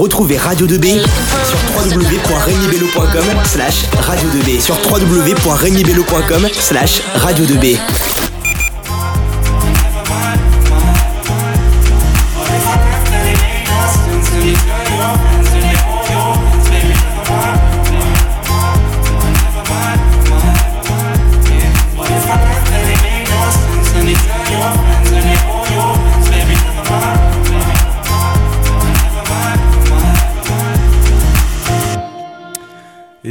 Retrouvez Radio 2B sur www.regnibello.com slash radio2b sur www.regnibello.com slash radio2b.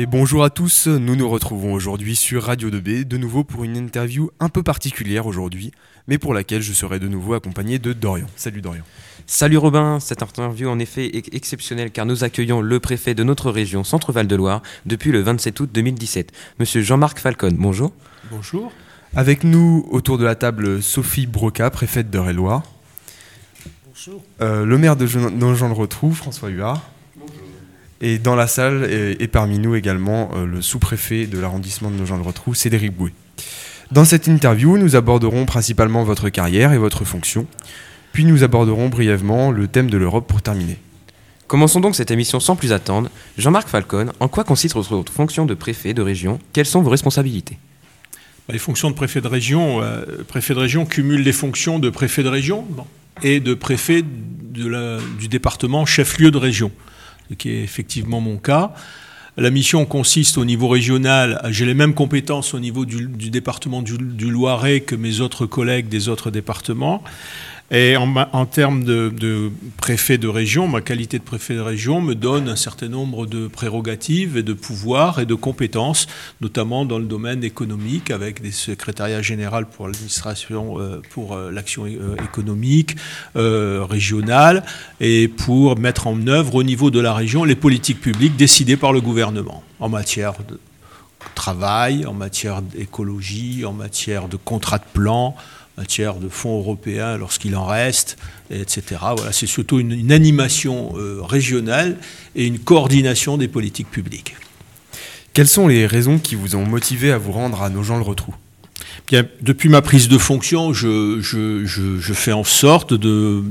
Et bonjour à tous, nous nous retrouvons aujourd'hui sur Radio 2B, de nouveau pour une interview un peu particulière aujourd'hui, mais pour laquelle je serai de nouveau accompagné de Dorian. Salut Dorian. Salut Robin, cette interview en effet est exceptionnelle car nous accueillons le préfet de notre région Centre-Val de Loire depuis le 27 août 2017, monsieur Jean-Marc Falcon. Bonjour. Bonjour. Avec nous autour de la table Sophie Broca, préfète d'Eure-et-Loire. Bonjour. Euh, le maire de Nogent-le-Rotrou, François Huard. Et dans la salle est, parmi nous également euh, le sous-préfet de l'arrondissement de Nogent-le-Rotrou, Cédric Bouet. Dans cette interview, nous aborderons principalement votre carrière et votre fonction, puis nous aborderons brièvement le thème de l'Europe pour terminer. Commençons donc cette émission sans plus attendre. Jean-Marc Falcon, en quoi consiste votre fonction de préfet de région? Quelles sont vos responsabilités? Les fonctions de préfet de région, euh, préfet de région cumule les fonctions de préfet de région et de préfet du département chef-lieu de région qui est effectivement mon cas. La mission consiste au niveau régional, j'ai les mêmes compétences au niveau du, département du, Loiret que mes autres collègues des autres départements. Et en, termes de, préfet de région, ma qualité de préfet de région me donne un certain nombre de prérogatives et de pouvoirs et de compétences, notamment dans le domaine économique, avec des secrétariats généraux pour l'administration, euh, pour euh, l'action euh, économique régionale, et pour mettre en œuvre au niveau de la région les politiques publiques décidées par le gouvernement en matière de travail, en matière d'écologie, en matière de contrat de plan, matière de fonds européens lorsqu'il en reste, etc. Voilà, c'est surtout une, animation euh, régionale et une coordination des politiques publiques. Quelles sont les raisons qui vous ont motivé à vous rendre à nos gens le retrou Depuis ma prise de fonction, je, fais en sorte de,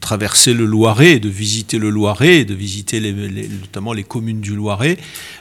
traverser le Loiret, de visiter le Loiret, de visiter notamment les communes du Loiret,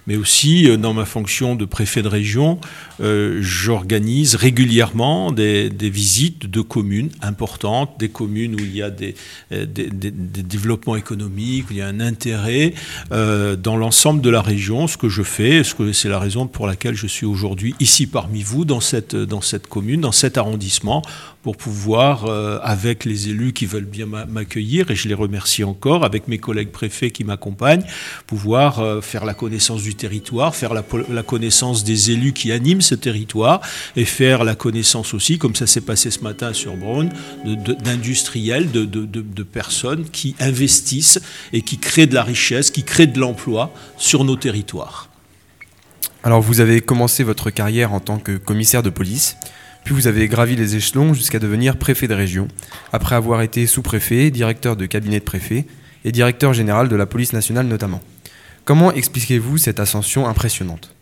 mais aussi euh, dans ma fonction de préfet de région, euh, j'organise régulièrement des, visites de communes importantes, des communes où il y a des, euh, développements économiques, où il y a un intérêt dans l'ensemble de la région. Ce que je fais, c'est la raison pour laquelle je suis aujourd'hui ici parmi vous dans cette dans cette commune, dans cet arrondissement, pour pouvoir, euh, avec les élus qui veulent bien m'accueillir, et je les remercie encore, avec mes collègues préfets qui m'accompagnent, pouvoir euh, faire la connaissance du territoire, faire la, connaissance des élus qui animent ce territoire, et faire la connaissance aussi, comme ça s'est passé ce matin sur Braun, d'industriels, de personnes qui investissent et qui créent de la richesse, qui créent de l'emploi sur nos territoires. Alors vous avez commencé votre carrière en tant que commissaire de police, puis vous avez gravi les échelons jusqu'à devenir préfet de région, après avoir été sous-préfet, directeur de cabinet de préfet et directeur général de la police nationale notamment. Comment expliquez-vous cette ascension impressionnante?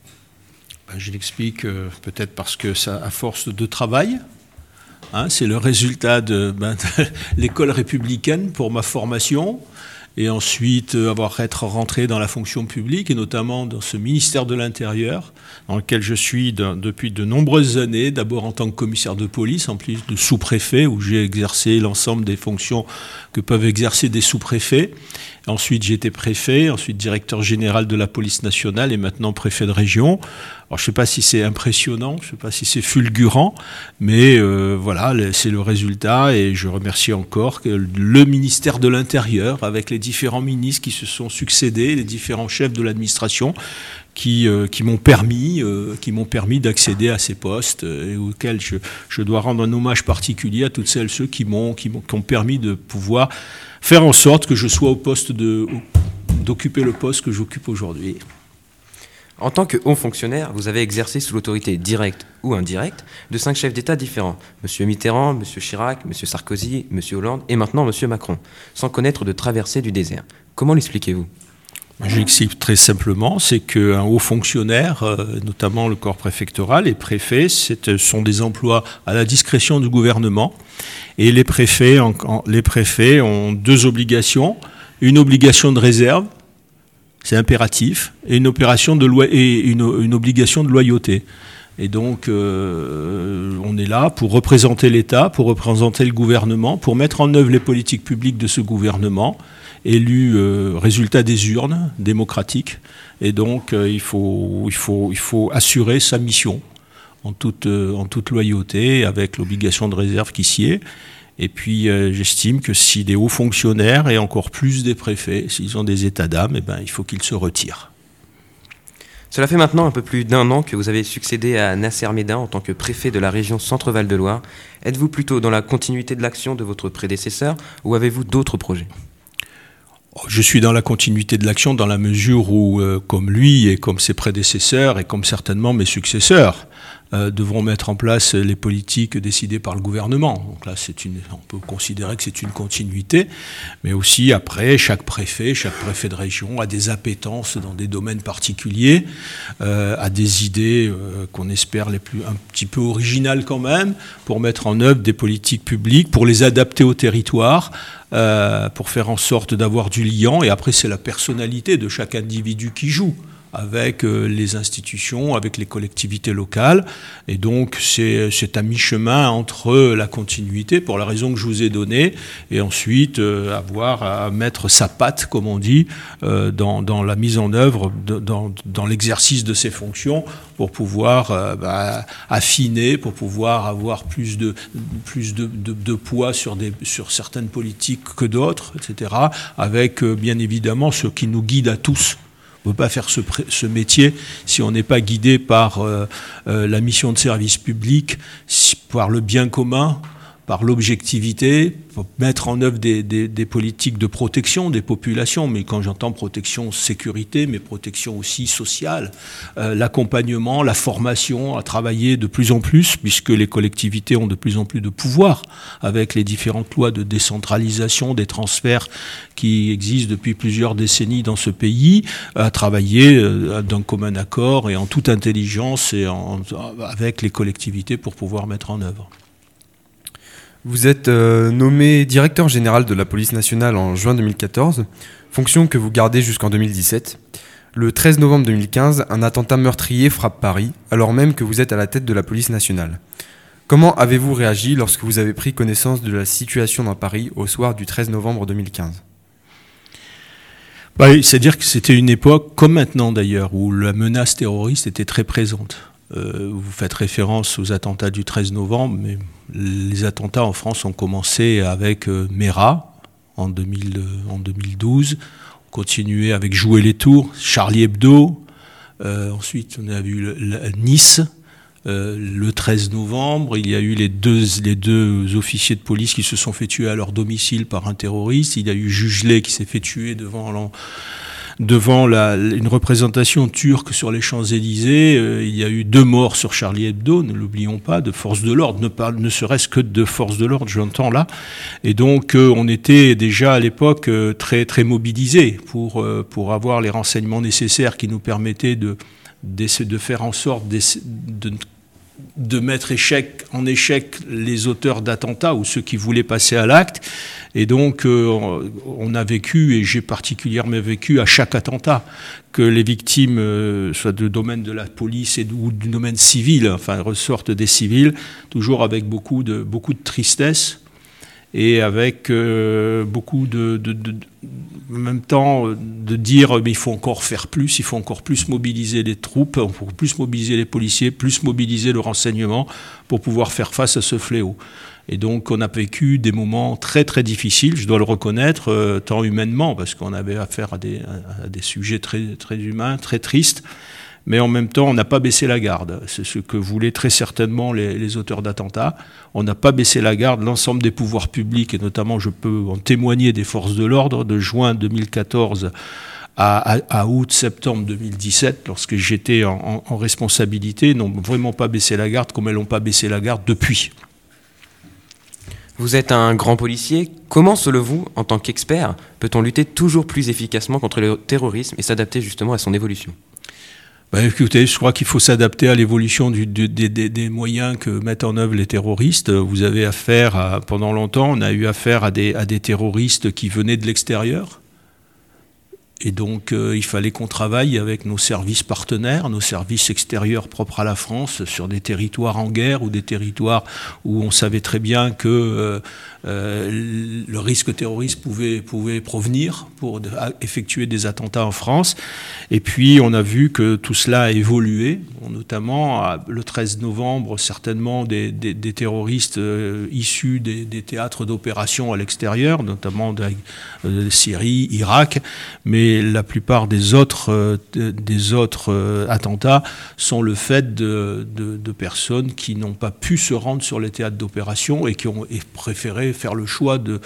Ben, Je l'explique euh, peut-être parce que ça, à force de travail, hein, c'est le résultat ben, de l'école républicaine pour ma formation, et ensuite euh, avoir être rentré dans la fonction publique et notamment dans ce ministère de l'Intérieur dans lequel je suis depuis de nombreuses années, d'abord en tant que commissaire de police, en plus de sous-préfet où j'ai exercé l'ensemble des fonctions que peuvent exercer des sous-préfets. Ensuite, j'ai été préfet, ensuite directeur général de la police nationale et maintenant préfet de région. Alors, je ne sais pas si c'est impressionnant, je ne sais pas si c'est fulgurant, mais euh, voilà, c'est le résultat et je remercie encore le ministère de l'Intérieur, avec les différents ministres qui se sont succédés, les différents chefs de l'administration, qui, euh, qui m'ont permis, euh, permis d'accéder à ces postes et auxquels je, je, dois rendre un hommage particulier à toutes celles ceux qui m'ont qui, qui ont permis de pouvoir faire en sorte que je sois au poste de d'occuper le poste que j'occupe aujourd'hui. En tant que haut fonctionnaire, vous avez exercé sous l'autorité directe ou indirecte de cinq chefs d'État différents M. Mitterrand, M. Chirac, M. Sarkozy, M. Hollande et maintenant M. Macron, sans connaître de traversée du désert. Comment l'expliquez-vous? J'explique très simplement, c'est qu'un haut fonctionnaire, euh, notamment le corps préfectoral, les préfets, euh, sont des emplois à la discrétion du gouvernement. Et les préfets, les préfets ont deux obligations une obligation de réserve, c'est impératif, et une, obligation de loyauté. Et donc, euh, on est là pour représenter l'État, pour représenter le gouvernement, pour mettre en œuvre les politiques publiques de ce gouvernement, élu euh, résultat des urnes démocratiques. Et donc, euh, il, faut, assurer sa mission en toute loyauté, avec l'obligation de réserve qui s'y est. Et puis euh, j'estime que si des hauts fonctionnaires, et encore plus des préfets, s'ils ont des états d'âme, eh ben, il faut qu'ils se retirent. Cela fait maintenant un peu plus d'un an que vous avez succédé à Nasser Médin en tant que préfet de la région Centre-Val de Loire. Êtes-vous plutôt dans la continuité de l'action de votre prédécesseur ou avez-vous d'autres projets? Je suis dans la continuité de l'action dans la mesure où, euh, comme lui et comme ses prédécesseurs et comme certainement mes successeurs, euh, devront mettre en place les politiques décidées par le gouvernement. Donc là, c'est une, on peut considérer que c'est une continuité, mais aussi après, chaque préfet, chaque préfet de région a des appétences dans des domaines particuliers, euh, a des idées euh, qu'on espère les plus un petit peu originales quand même, pour mettre en œuvre des politiques publiques, pour les adapter au territoire, euh, pour faire en sorte d'avoir du liant. Et après, c'est la personnalité de chaque individu qui joue avec euh, les institutions, avec les collectivités locales. Et donc, c'est à mi-chemin entre la continuité, pour la raison que je vous ai donnée, et ensuite euh, avoir à mettre sa patte, comme on dit, euh, dans, la mise en œuvre, dans, l'exercice de ses fonctions, pour pouvoir bah, affiner, pour pouvoir avoir plus de, poids sur, sur certaines politiques que d'autres, etc., avec bien évidemment ce qui nous guide à tous on ne peut pas faire ce, métier si on n'est pas guidé par euh, euh, la mission de service public, par le bien commun, par l'objectivité, mettre en œuvre des, politiques de protection des populations, mais quand j'entends protection sécurité, mais protection aussi sociale, euh, l'accompagnement, la formation, à travailler de plus en plus, puisque les collectivités ont de plus en plus de pouvoir avec les différentes lois de décentralisation, des transferts qui existent depuis plusieurs décennies dans ce pays, à travailler euh, d'un commun accord et en toute intelligence et avec les collectivités pour pouvoir mettre en œuvre. Vous êtes euh, nommé directeur général de la police nationale en juin 2014, fonction que vous gardez jusqu'en 2017. Le 13 novembre 2015, un attentat meurtrier frappe Paris, alors même que vous êtes à la tête de la police nationale. Comment avez-vous réagi lorsque vous avez pris connaissance de la situation dans Paris au soir du 13 novembre 2015 bah, C'est-à-dire que c'était une époque, comme maintenant d'ailleurs, où la menace terroriste était très présente. Euh, vous faites référence aux attentats du 13 novembre, mais les attentats en France ont commencé avec euh, Mera en, 2012, on continuait avec Jouer les Tours, Charlie Hebdo, euh, ensuite on a vu Nice. le 13 novembre, il y a eu les deux, les deux officiers de police qui se sont fait tuer à leur domicile par un terroriste. Il y a eu Jugelet qui s'est fait tuer devant devant une représentation turque sur les Champs-Élysées. Euh, il y a eu deux morts sur Charlie Hebdo, ne l'oublions pas, de forces de l'ordre, ne, ne serait-ce que de forces de l'ordre, j'entends là. Et donc, euh, on était déjà à l'époque euh, très, très mobilisés pour, pour avoir les renseignements nécessaires qui nous permettaient de, de faire en sorte de, de mettre échec, en échec les auteurs d'attentats ou ceux qui voulaient passer à l'acte. Et donc, euh, on a vécu, et j'ai particulièrement vécu à chaque attentat, que les victimes, euh, soit du domaine de la police et, ou du domaine civil, enfin, ressortent des civils, toujours avec beaucoup de, beaucoup de tristesse et avec euh, beaucoup de, en même temps de dire mais il faut encore faire plus, il faut encore plus mobiliser les troupes, il faut plus mobiliser les policiers, plus mobiliser le renseignement pour pouvoir faire face à ce fléau. Et donc on a vécu des moments très très difficiles, je dois le reconnaître, euh, tant humainement, parce qu'on avait affaire à des, à des, sujets très, très humains, très tristes, mais en même temps on n'a pas baissé la garde. C'est ce que voulaient très certainement les, auteurs d'attentats. On n'a pas baissé la garde, l'ensemble des pouvoirs publics, et notamment je peux en témoigner des forces de l'ordre, de juin 2014 à, à, août-septembre 2017, lorsque j'étais en, en responsabilité, n'ont vraiment pas baissé la garde comme elles n'ont pas baissé la garde depuis. Vous êtes un grand policier. Comment, selon vous, en tant qu'expert, peut-on lutter toujours plus efficacement contre le terrorisme et s'adapter justement à son évolution? Bah, écoutez, je crois qu'il faut s'adapter à l'évolution des, moyens que mettent en œuvre les terroristes. Vous avez affaire, à, pendant longtemps, on a eu affaire à des, terroristes qui venaient de l'extérieur, Et donc, euh, il fallait qu'on travaille avec nos services partenaires, nos services extérieurs propres à la France, sur des territoires en guerre ou des territoires où on savait très bien que euh, le risque terroriste pouvait, provenir pour effectuer des attentats en France. Et puis, on a vu que tout cela a évolué, notamment le 13 novembre, certainement des, terroristes issus des, théâtres d'opération à l'extérieur, notamment de, de Syrie, Irak, mais la plupart des autres, euh, euh, attentats sont le fait de, personnes qui n'ont pas pu se rendre sur les théâtres d'opération et qui ont préféré faire le choix de,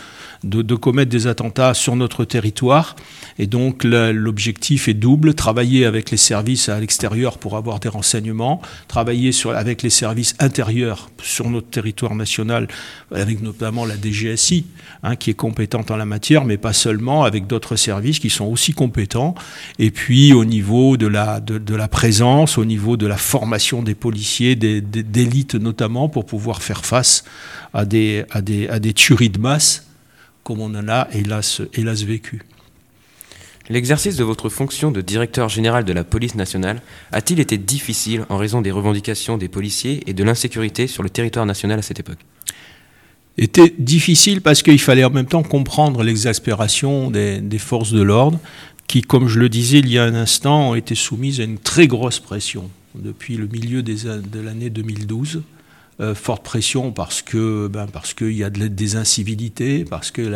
de, commettre des attentats sur notre territoire. Et donc l'objectif est double, travailler avec les services à l'extérieur pour avoir des renseignements, travailler sur, avec les services intérieurs sur notre territoire national, avec notamment la DGSI, hein, qui est compétente en la matière, mais pas seulement, avec d'autres services qui sont aussi compétents, et puis au niveau de la, de, la présence, au niveau de la formation des policiers, d'élite notamment, pour pouvoir faire face à des, à des, à des tueries de masse, comme on en a hélas, hélas vécu. L'exercice de votre fonction de directeur général de la police nationale a-t-il été difficile en raison des revendications des policiers et de l'insécurité sur le territoire national à cette époque? Était difficile parce qu'il fallait en même temps comprendre l'exaspération des, forces de l'ordre qui, comme je le disais il y a un instant, ont été soumises à une très grosse pression depuis le milieu des, de l'année 2012. Euh, forte pression parce que ben, parce qu'il y a de, des incivilités, parce que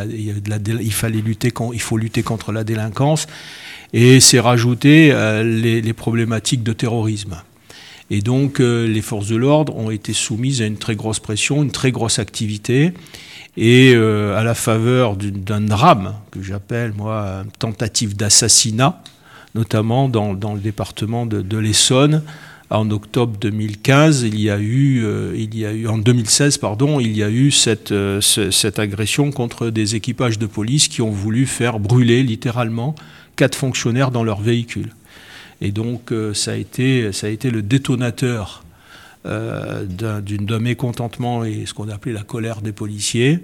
fallait lutter il faut lutter contre la délinquance, et c'est rajouté euh, les, problématiques de terrorisme. Et donc euh, les forces de l'ordre ont été soumises à une très grosse pression, une très grosse activité. Et à la faveur d'un drame que j'appelle, moi, tentative d'assassinat, notamment dans, le département de, l'Essonne, en octobre 2015, il y a eu, euh, il y a eu en 2016 pardon, il y a eu cette, cette agression contre des équipages de police qui ont voulu faire brûler littéralement quatre fonctionnaires dans leur véhicule. Et donc euh, ça, a été, ça a été le détonateur euh, d'un mécontentement et ce qu'on appelait la colère des policiers.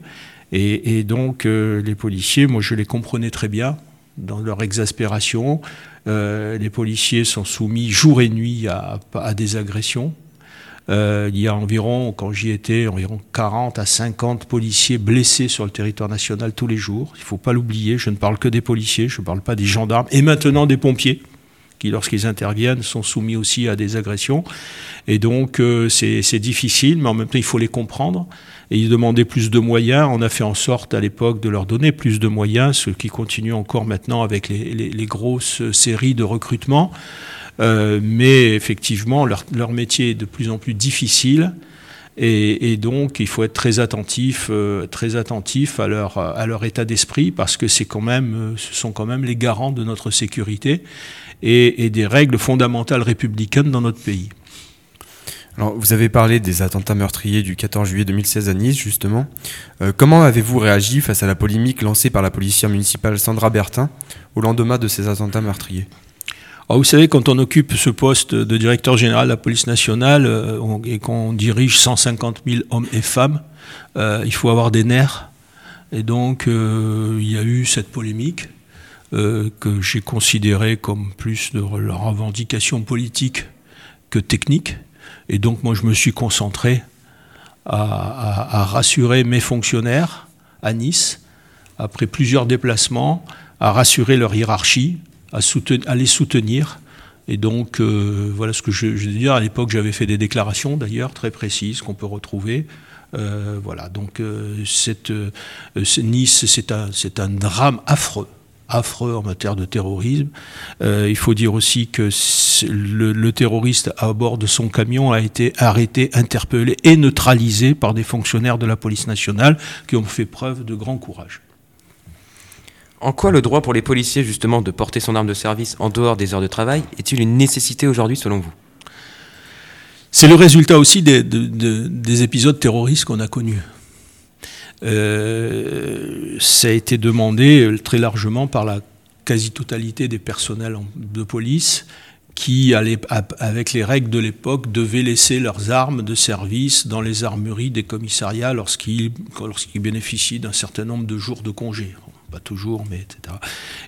Et, donc euh, les policiers, moi je les comprenais très bien dans leur exaspération. Les policiers sont soumis jour et nuit à, des agressions. il y a environ, quand j'y étais, environ 40 à 50 policiers blessés sur le territoire national tous les jours. Il ne faut pas l'oublier, je ne parle que des policiers, je ne parle pas des gendarmes et maintenant des pompiers qui, lorsqu'ils interviennent, sont soumis aussi à des agressions. Et donc, euh, c'est difficile, mais en même temps, il faut les comprendre. Et ils demandaient plus de moyens. On a fait en sorte, à l'époque, de leur donner plus de moyens, ce qui continue encore maintenant avec les, grosses séries de recrutement. Euh, mais effectivement, leur, métier est de plus en plus difficile. Et, donc, il faut être très attentif, euh, très attentif à leur, à leur état d'esprit, parce que quand même, ce sont quand même les garants de notre sécurité et, des règles fondamentales républicaines dans notre pays. Alors, vous avez parlé des attentats meurtriers du 14 juillet 2016 à Nice, justement. Euh, comment avez-vous réagi face à la polémique lancée par la policière municipale Sandra Bertin au lendemain de ces attentats meurtriers? Ah, vous savez, quand on occupe ce poste de directeur général de la police nationale euh, et qu'on dirige 150 000 hommes et femmes, euh, il faut avoir des nerfs. Et donc, il y a eu cette polémique. Euh, que j'ai considéré comme plus de revendication politique que technique. Et donc moi je me suis concentré à, rassurer mes fonctionnaires à Nice, après plusieurs déplacements, à rassurer leur hiérarchie, à, les soutenir. Et donc, euh, voilà ce que je, veux dire. À l'époque, j'avais fait des déclarations, d'ailleurs, très précises, qu'on peut retrouver. Euh, voilà, donc cette, Nice, c'est un, un drame affreux affreux en matière de terrorisme. Euh, il faut dire aussi que le, terroriste à bord de son camion a été arrêté, interpellé et neutralisé par des fonctionnaires de la police nationale qui ont fait preuve de grand courage. En quoi le droit pour les policiers justement de porter son arme de service en dehors des heures de travail est-il une nécessité aujourd'hui selon vous? C'est le résultat aussi des, des épisodes terroristes qu'on a connus. Euh, ça a été demandé euh, très largement par la quasi-totalité des personnels de police qui, avec les règles de l'époque, devaient laisser leurs armes de service dans les armureries des commissariats lorsqu'ils bénéficient d'un certain nombre de jours de congé pas toujours, mais etc.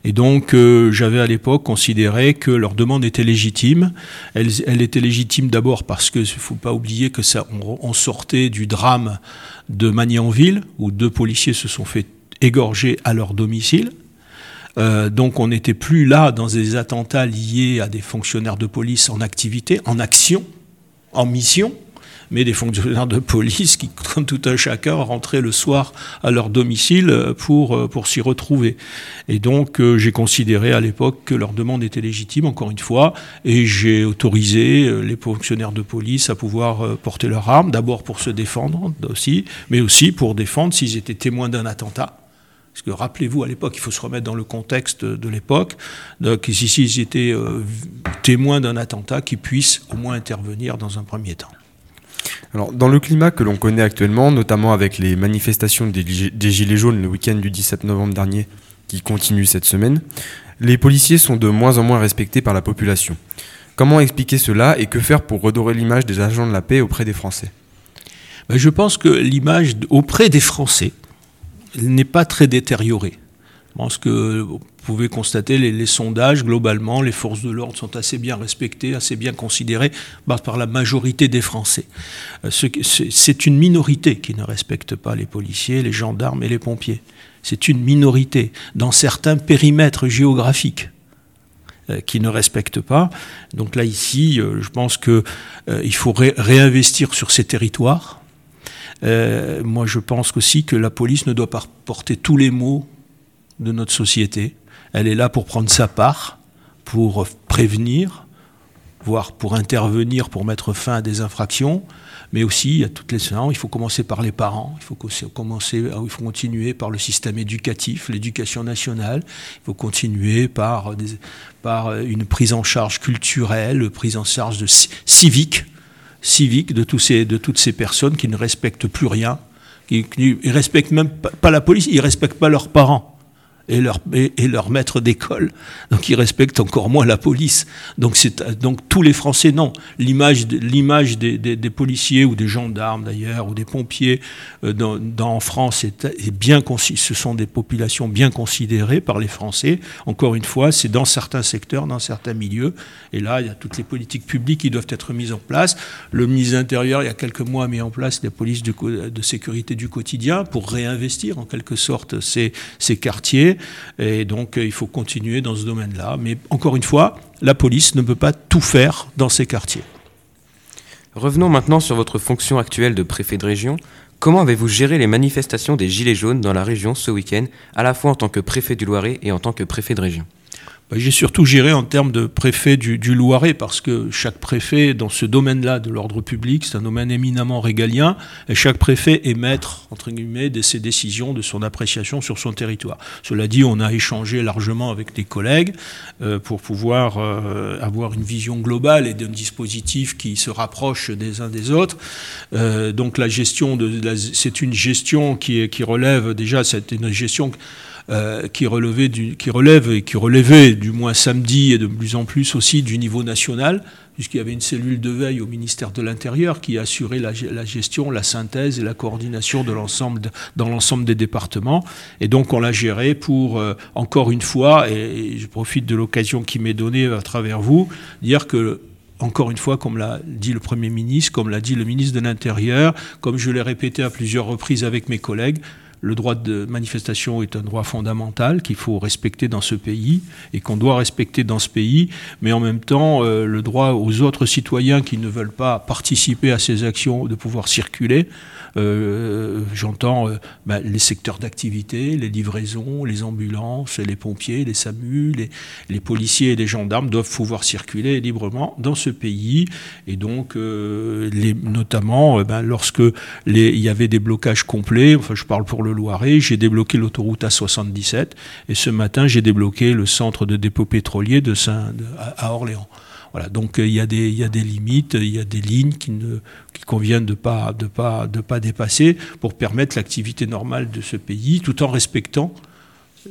Et donc, euh, j'avais à l'époque considéré que leur demande était légitime. Elle, était légitime d'abord parce que, faut pas oublier que ça, on sortait du drame de Magnanville, où deux policiers se sont fait égorger à leur domicile. Euh, donc on n'était plus là dans des attentats liés à des fonctionnaires de police en activité, en action, en mission, mais des fonctionnaires de police qui, comme tout un chacun, rentraient le soir à leur domicile pour, euh, pour s'y retrouver. Et donc euh, j'ai considéré à l'époque que leur demande était légitime, encore une fois, et j'ai autorisé les fonctionnaires de police à pouvoir porter leurs armes, d'abord pour se défendre aussi, mais aussi pour défendre s'ils étaient témoins d'un attentat parce que rappelez-vous, à l'époque, il faut se remettre dans le contexte de l'époque. Donc, ici, étaient euh, témoins d'un attentat qui puisse au moins intervenir dans un premier temps. Dans le climat que l'on connaît actuellement, notamment avec les manifestations des, des Gilets jaunes le week-end du 17 novembre dernier, qui continuent cette semaine, les policiers sont de moins en moins respectés par la population. Comment expliquer cela et que faire pour redorer l'image des agents de la paix auprès des Français? Ben, Je pense que l'image auprès des Français, n'est pas très détérioré. Je pense que vous pouvez constater les, les sondages, globalement, les forces de l'ordre sont assez bien respectées, assez bien considérées par la majorité des Français. Euh, c'est une minorité qui ne respecte pas les policiers, les gendarmes et les pompiers. C'est une minorité dans certains périmètres géographiques euh, qui ne respectent pas. Donc là, ici, euh, je pense qu'il faut réinvestir sur ces territoires moi, je pense aussi que la police ne doit pas porter tous les maux de notre société. Elle est là pour prendre sa part, pour prévenir, voire pour intervenir, pour mettre fin à des infractions. Mais aussi, à toutes les il faut commencer par les parents, il faut commencer, il faut continuer par le système éducatif, l'éducation nationale, il faut continuer par, une prise en charge culturelle, prise en charge de, civique civique de, de toutes ces personnes qui ne respectent plus rien, qui ne respectent même pas la police, ils ne respectent pas leurs parents et leur, et, leur maître d'école. Donc ils respectent encore moins la police. Donc, donc tous les Français, non. L'image, des, des, des, policiers ou des gendarmes d'ailleurs, ou des pompiers euh, dans, dans, France est, est bien ce sont des populations bien considérées par les Français. Encore une fois, c'est dans certains secteurs, dans certains milieux. Et là, il y a toutes les politiques publiques qui doivent être mises en place. Le ministre de l'Intérieur, il y a quelques mois, a mis en place la police de, de sécurité du quotidien pour réinvestir en quelque sorte ces, ces quartiers. Et donc, euh, il faut continuer dans ce domaine-là. Mais encore une fois, la police ne peut pas tout faire dans ces quartiers. Revenons maintenant sur votre fonction actuelle de préfet de région. Comment avez-vous géré les manifestations des Gilets jaunes dans la région ce week-end, à la fois en tant que préfet du Loiret et en tant que préfet de région? Bah, j'ai surtout géré en termes de préfet du, Loiret, parce que chaque préfet, dans ce domaine-là de l'ordre public, c'est un domaine éminemment régalien, et chaque préfet est maître, entre guillemets, de ses décisions, de son appréciation sur son territoire. Cela dit, on a échangé largement avec des collègues euh, pour pouvoir euh, avoir une vision globale et d'un dispositif qui se rapproche des uns des autres. Euh, donc la gestion, de, c'est une gestion qui, qui relève déjà, c'est une gestion euh, qui, relevait du, qui relève et qui relevait du moins samedi et de plus en plus aussi du niveau national, puisqu'il y avait une cellule de veille au ministère de l'Intérieur qui assurait la, gestion, la synthèse et la coordination de l'ensemble dans l'ensemble des départements. Et donc on l'a géré pour, euh, encore une fois, et, je profite de l'occasion qui m'est donnée à travers vous, dire que encore une fois, comme l'a dit le Premier ministre, comme l'a dit le ministre de l'Intérieur, comme je l'ai répété à plusieurs reprises avec mes collègues, le droit de manifestation est un droit fondamental qu'il faut respecter dans ce pays et qu'on doit respecter dans ce pays, mais en même temps, euh, le droit aux autres citoyens qui ne veulent pas participer à ces actions de pouvoir circuler. Euh, J'entends euh, bah, les secteurs d'activité, les livraisons, les ambulances, les pompiers, les SAMU, les, policiers et les gendarmes doivent pouvoir circuler librement dans ce pays. Et donc, notamment, bah, lorsque il y avait des blocages complets, enfin je parle pour le Loiret, j'ai débloqué l'autoroute A77 et ce matin j'ai débloqué le centre de dépôt pétrolier de Saint, de, à, Orléans. Voilà, donc il y, a des, il y a des limites, il y a des lignes qui ne qui convient de pas de pas de pas dépasser pour permettre l'activité normale de ce pays, tout en respectant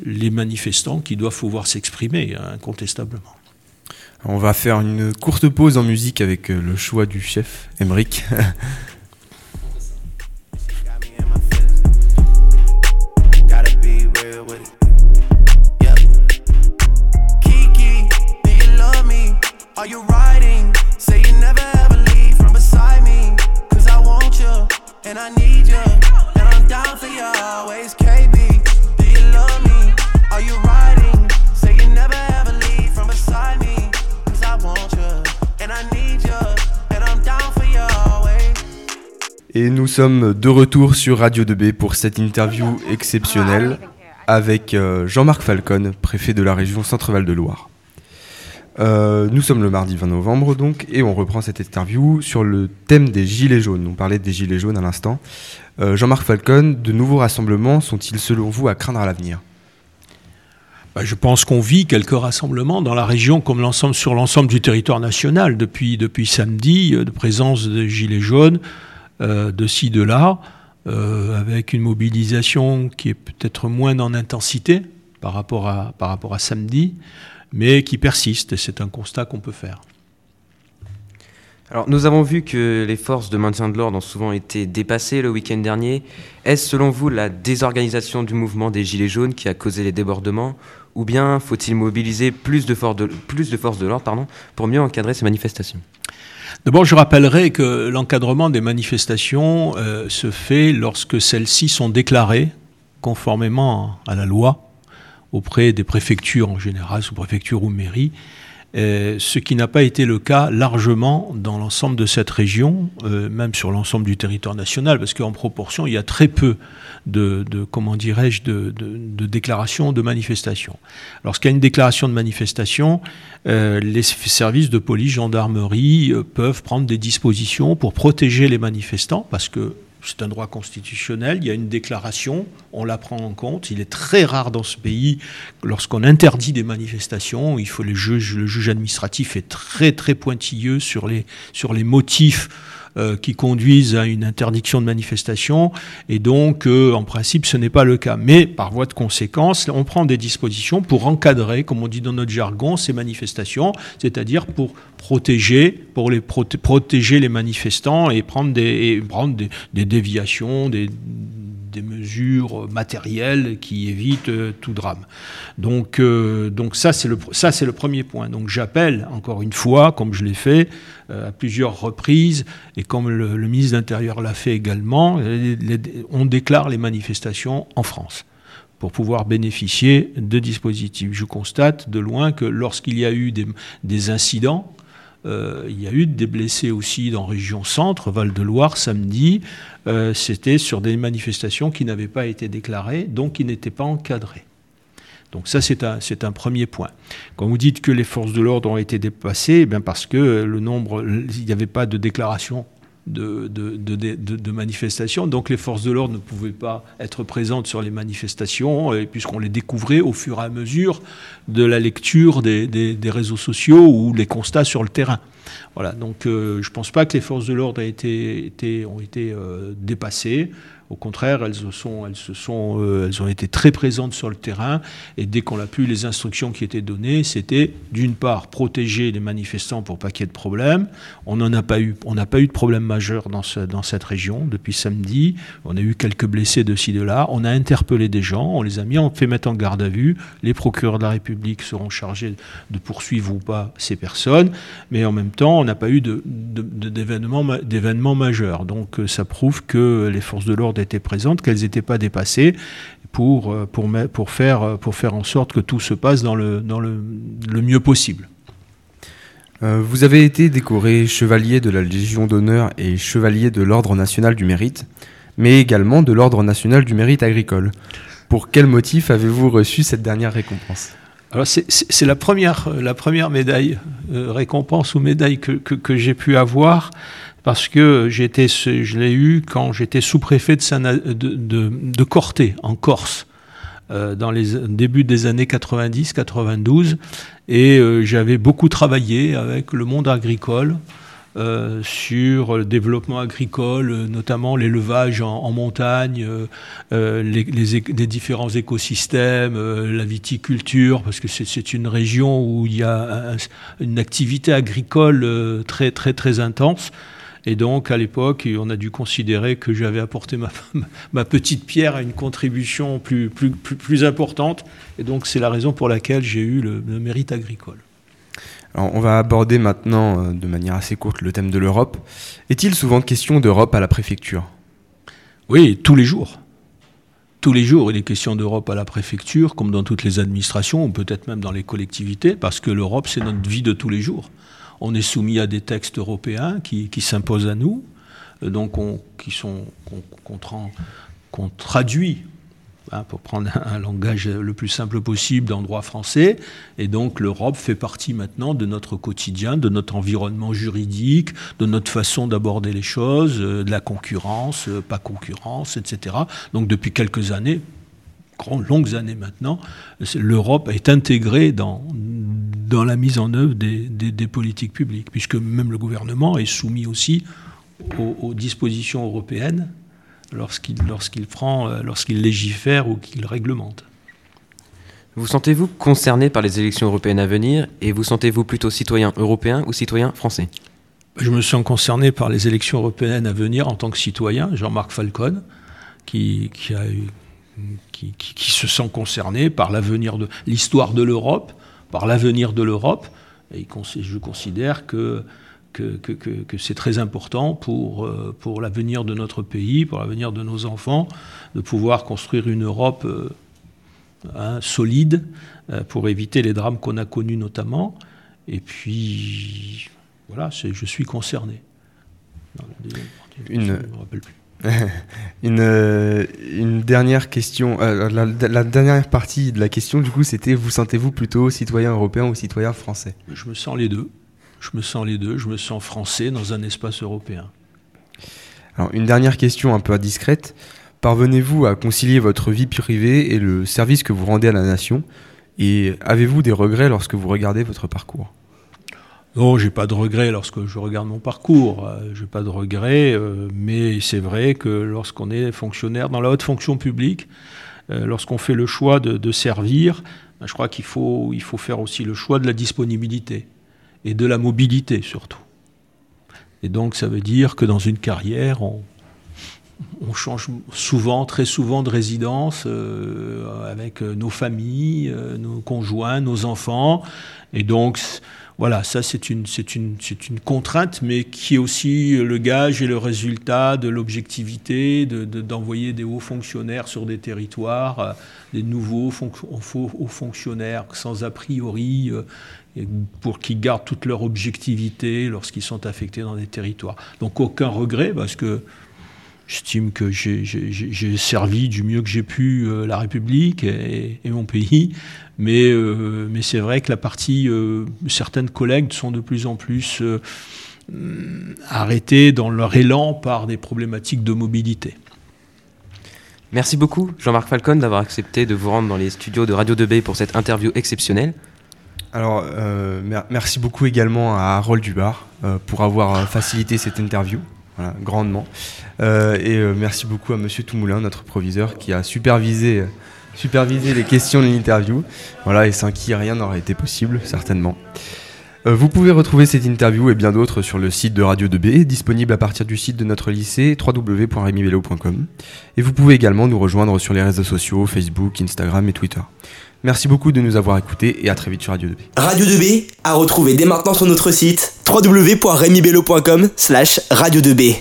les manifestants qui doivent pouvoir s'exprimer hein, incontestablement. On va faire une courte pause en musique avec le choix du chef, Emeric. Et nous sommes de retour sur Radio 2B pour cette interview exceptionnelle avec euh, Jean-Marc Falcon, préfet de la région Centre-Val de Loire. Euh, nous sommes le mardi 20 novembre donc et on reprend cette interview sur le thème des gilets jaunes. On parlait des gilets jaunes à l'instant. Euh, Jean-Marc Falcon, de nouveaux rassemblements sont-ils selon vous à craindre à l'avenir? Bah, je pense qu'on vit quelques rassemblements dans la région comme l'ensemble sur l'ensemble du territoire national depuis, depuis samedi, de présence de gilets jaunes de ci, de là. Euh, avec une mobilisation qui est peut-être moins en intensité par rapport à, par rapport à samedi, mais qui persiste, et c'est un constat qu'on peut faire. Alors, nous avons vu que les forces de maintien de l'ordre ont souvent été dépassées le week-end dernier. Est-ce selon vous la désorganisation du mouvement des Gilets jaunes qui a causé les débordements Ou bien faut-il mobiliser plus de, forces de, l'ordre pour mieux encadrer ces manifestations? D'abord, je rappellerai que l'encadrement des manifestations euh, se fait lorsque celles-ci sont déclarées conformément à la loi auprès des préfectures en général, sous-préfecture ou mairie, euh, ce qui n'a pas été le cas largement dans l'ensemble de cette région, euh, même sur l'ensemble du territoire national, parce qu'en proportion, il y a très peu de, de, déclarations de manifestations. Lorsqu'il y a une déclaration de manifestation, euh, les services de police, gendarmerie peuvent prendre des dispositions pour protéger les manifestants, parce que c'est un droit constitutionnel, il y a une déclaration, on la prend en compte. Il est très rare dans ce pays, lorsqu'on interdit des manifestations, il faut le juge administratif est très très pointilleux sur les, sur les motifs euh, qui conduisent à une interdiction de manifestation. Et donc, euh, en principe, ce n'est pas le cas. Mais par voie de conséquence, on prend des dispositions pour encadrer, comme on dit dans notre jargon, ces manifestations, c'est-à-dire pour protéger, pour les protéger les manifestants et prendre des, prendre des déviations, des des mesures matérielles qui évitent euh, tout drame. Donc, euh, donc ça, c'est le, ça, c'est le premier point. Donc j'appelle, encore une fois, comme je l'ai fait euh, à plusieurs reprises, et comme le, ministre de l'Intérieur l'a fait également, on déclare les manifestations en France pour pouvoir bénéficier de dispositifs. Je constate de loin que lorsqu'il y a eu des, incidents, il y a eu des blessés aussi dans région centre, Val-de-Loire, samedi. Euh, c'était sur des manifestations qui n'avaient pas été déclarées, donc qui n'étaient pas encadrées. Donc ça, c'est un, un, premier point. Quand vous dites que les forces de l'ordre ont été dépassées, eh bien parce que le nombre, il n'y avait pas de déclaration de, manifestations. Donc les forces de l'ordre ne pouvaient pas être présentes sur les manifestations, puisqu'on les découvrait au fur et à mesure de la lecture des, réseaux sociaux ou les constats sur le terrain. Voilà, donc euh, je ne pense pas que les forces de l'ordre ont été, ont été euh, dépassées. Au contraire, elles, sont, elles, se sont, euh, elles ont été très présentes sur le terrain et dès qu'on a pu, les instructions qui étaient données, c'était d'une part protéger les manifestants pour pas qu'il y ait de problème. On n'en a pas n'a pas eu de problème majeur dans, ce, dans cette région depuis samedi. On a eu quelques blessés de ci de là. On a interpellé des gens, on les a mis, on fait mettre en garde à vue. Les procureurs de la République seront chargés de poursuivre ou pas ces personnes, mais en même temps, on n'a pas eu d'événements de, majeurs. Donc ça prouve que les forces de l'ordre étaient présentes, qu'elles n'étaient pas dépassées pour, euh, euh, pour faire en sorte que tout se passe dans le mieux possible. Euh, vous avez été décoré chevalier de la Légion d'honneur et chevalier de l'Ordre national du mérite, mais également de l'Ordre national du mérite agricole. Pour quel motif avez-vous reçu cette dernière récompense? C'est la première, première médaille, récompense ou médaille que, j'ai pu avoir parce que je l'ai eu quand j'étais sous-préfet de, de, Corté, en Corse, euh, dans les débuts des années 90-92, et euh, j'avais beaucoup travaillé avec le monde agricole. Euh, sur le développement agricole, notamment l'élevage en, montagne, les, les, différents écosystèmes, la viticulture, parce que c'est une région où il y a une activité agricole très très très intense. Et donc, à l'époque, on a dû considérer que j'avais apporté ma, ma, petite pierre à une contribution plus, plus, plus, importante. Et donc, c'est la raison pour laquelle j'ai eu le, mérite agricole. On va aborder maintenant, euh, de manière assez courte, le thème de l'Europe. Est-il souvent question d'Europe à la préfecture? Oui, tous les jours. Tous les jours, il est question d'Europe à la préfecture, comme dans toutes les administrations, ou peut-être même dans les collectivités, parce que l'Europe, c'est notre vie de tous les jours on est soumis à des textes européens qui, s'imposent à nous. donc qui sont qu'on traduit Hein, pour prendre un langage le plus simple possible dans le droit français. Et donc l'Europe fait partie maintenant de notre quotidien, de notre environnement juridique, de notre façon d'aborder les choses, euh, de la concurrence, euh, pas concurrence, etc. Donc depuis quelques années, longues années maintenant, l'Europe est intégrée dans, la mise en œuvre des, politiques publiques, puisque même le gouvernement est soumis aussi aux dispositions européennes lorsqu'il lorsqu'il prend, euh, lorsqu'il légifère ou qu'il réglemente. Vous sentez-vous concerné par les élections européennes à venir et vous sentez-vous plutôt citoyen européen ou citoyen français? Je me sens concerné par les élections européennes à venir en tant que citoyen, Jean-Marc Falcon, qui, qui, a qui, qui, se sent concerné par l'avenir de l'histoire de l'Europe, par l'avenir de l'Europe. Et je considère que que, c'est très important pour, euh, pour l'avenir de notre pays, pour l'avenir de nos enfants, de pouvoir construire une Europe euh, hein, solide euh, pour éviter les drames qu'on a connus notamment. Et puis, voilà, je suis concerné. une... une, une, dernière question, la, la, dernière partie de la question, du coup, c'était vous sentez-vous plutôt citoyen européen ou citoyen français? Je me sens les deux. Je me sens les deux, je me sens français dans un espace européen. Alors, une dernière question un peu indiscrète. Parvenez-vous à concilier votre vie privée et le service que vous rendez à la nation? Et avez-vous des regrets lorsque vous regardez votre parcours? Non, j'ai pas de regrets lorsque je regarde mon parcours. Euh, j'ai pas de regrets, euh, mais c'est vrai que lorsqu'on est fonctionnaire dans la haute fonction publique, euh, lorsqu'on fait le choix de, servir, ben, je crois qu'il faut, il faut faire aussi le choix de la disponibilité et de la mobilité surtout. Et donc ça veut dire que dans une carrière, on, change souvent, très souvent de résidence euh, avec nos familles, euh, nos conjoints, nos enfants. Et donc voilà, ça c'est une, une, une contrainte, mais qui est aussi le gage et le résultat de l'objectivité, d'envoyer des hauts fonctionnaires sur des territoires, euh, des nouveaux hauts fonctionnaires sans a priori, pour qu'ils gardent toute leur objectivité lorsqu'ils sont affectés dans des territoires. Donc aucun regret, parce que J'estime que j'ai servi du mieux que j'ai pu euh, la République et, mon pays, mais, euh, mais c'est vrai que la partie, euh, certaines collègues sont de plus en plus arrêtées dans leur élan par des problématiques de mobilité. Merci beaucoup Jean-Marc Falcon d'avoir accepté de vous rendre dans les studios de Radio 2B pour cette interview exceptionnelle. Alors, merci beaucoup également à Harold Dubar pour avoir facilité cette interview grandement. Euh, et euh, merci beaucoup à Monsieur Toumoulin, notre proviseur, qui a supervisé, supervisé les questions de l'interview. Voilà, et sans qui rien n'aurait été possible, certainement. Euh, vous pouvez retrouver cette interview et bien d'autres sur le site de Radio 2B, disponible à partir du site de notre lycée www.remibello.com. Et vous pouvez également nous rejoindre sur les réseaux sociaux, Facebook, Instagram et Twitter. Merci beaucoup de nous avoir écoutés et à très vite sur Radio 2B. Radio 2B à retrouver dès maintenant sur notre site www.remibello.com slash radio 2B.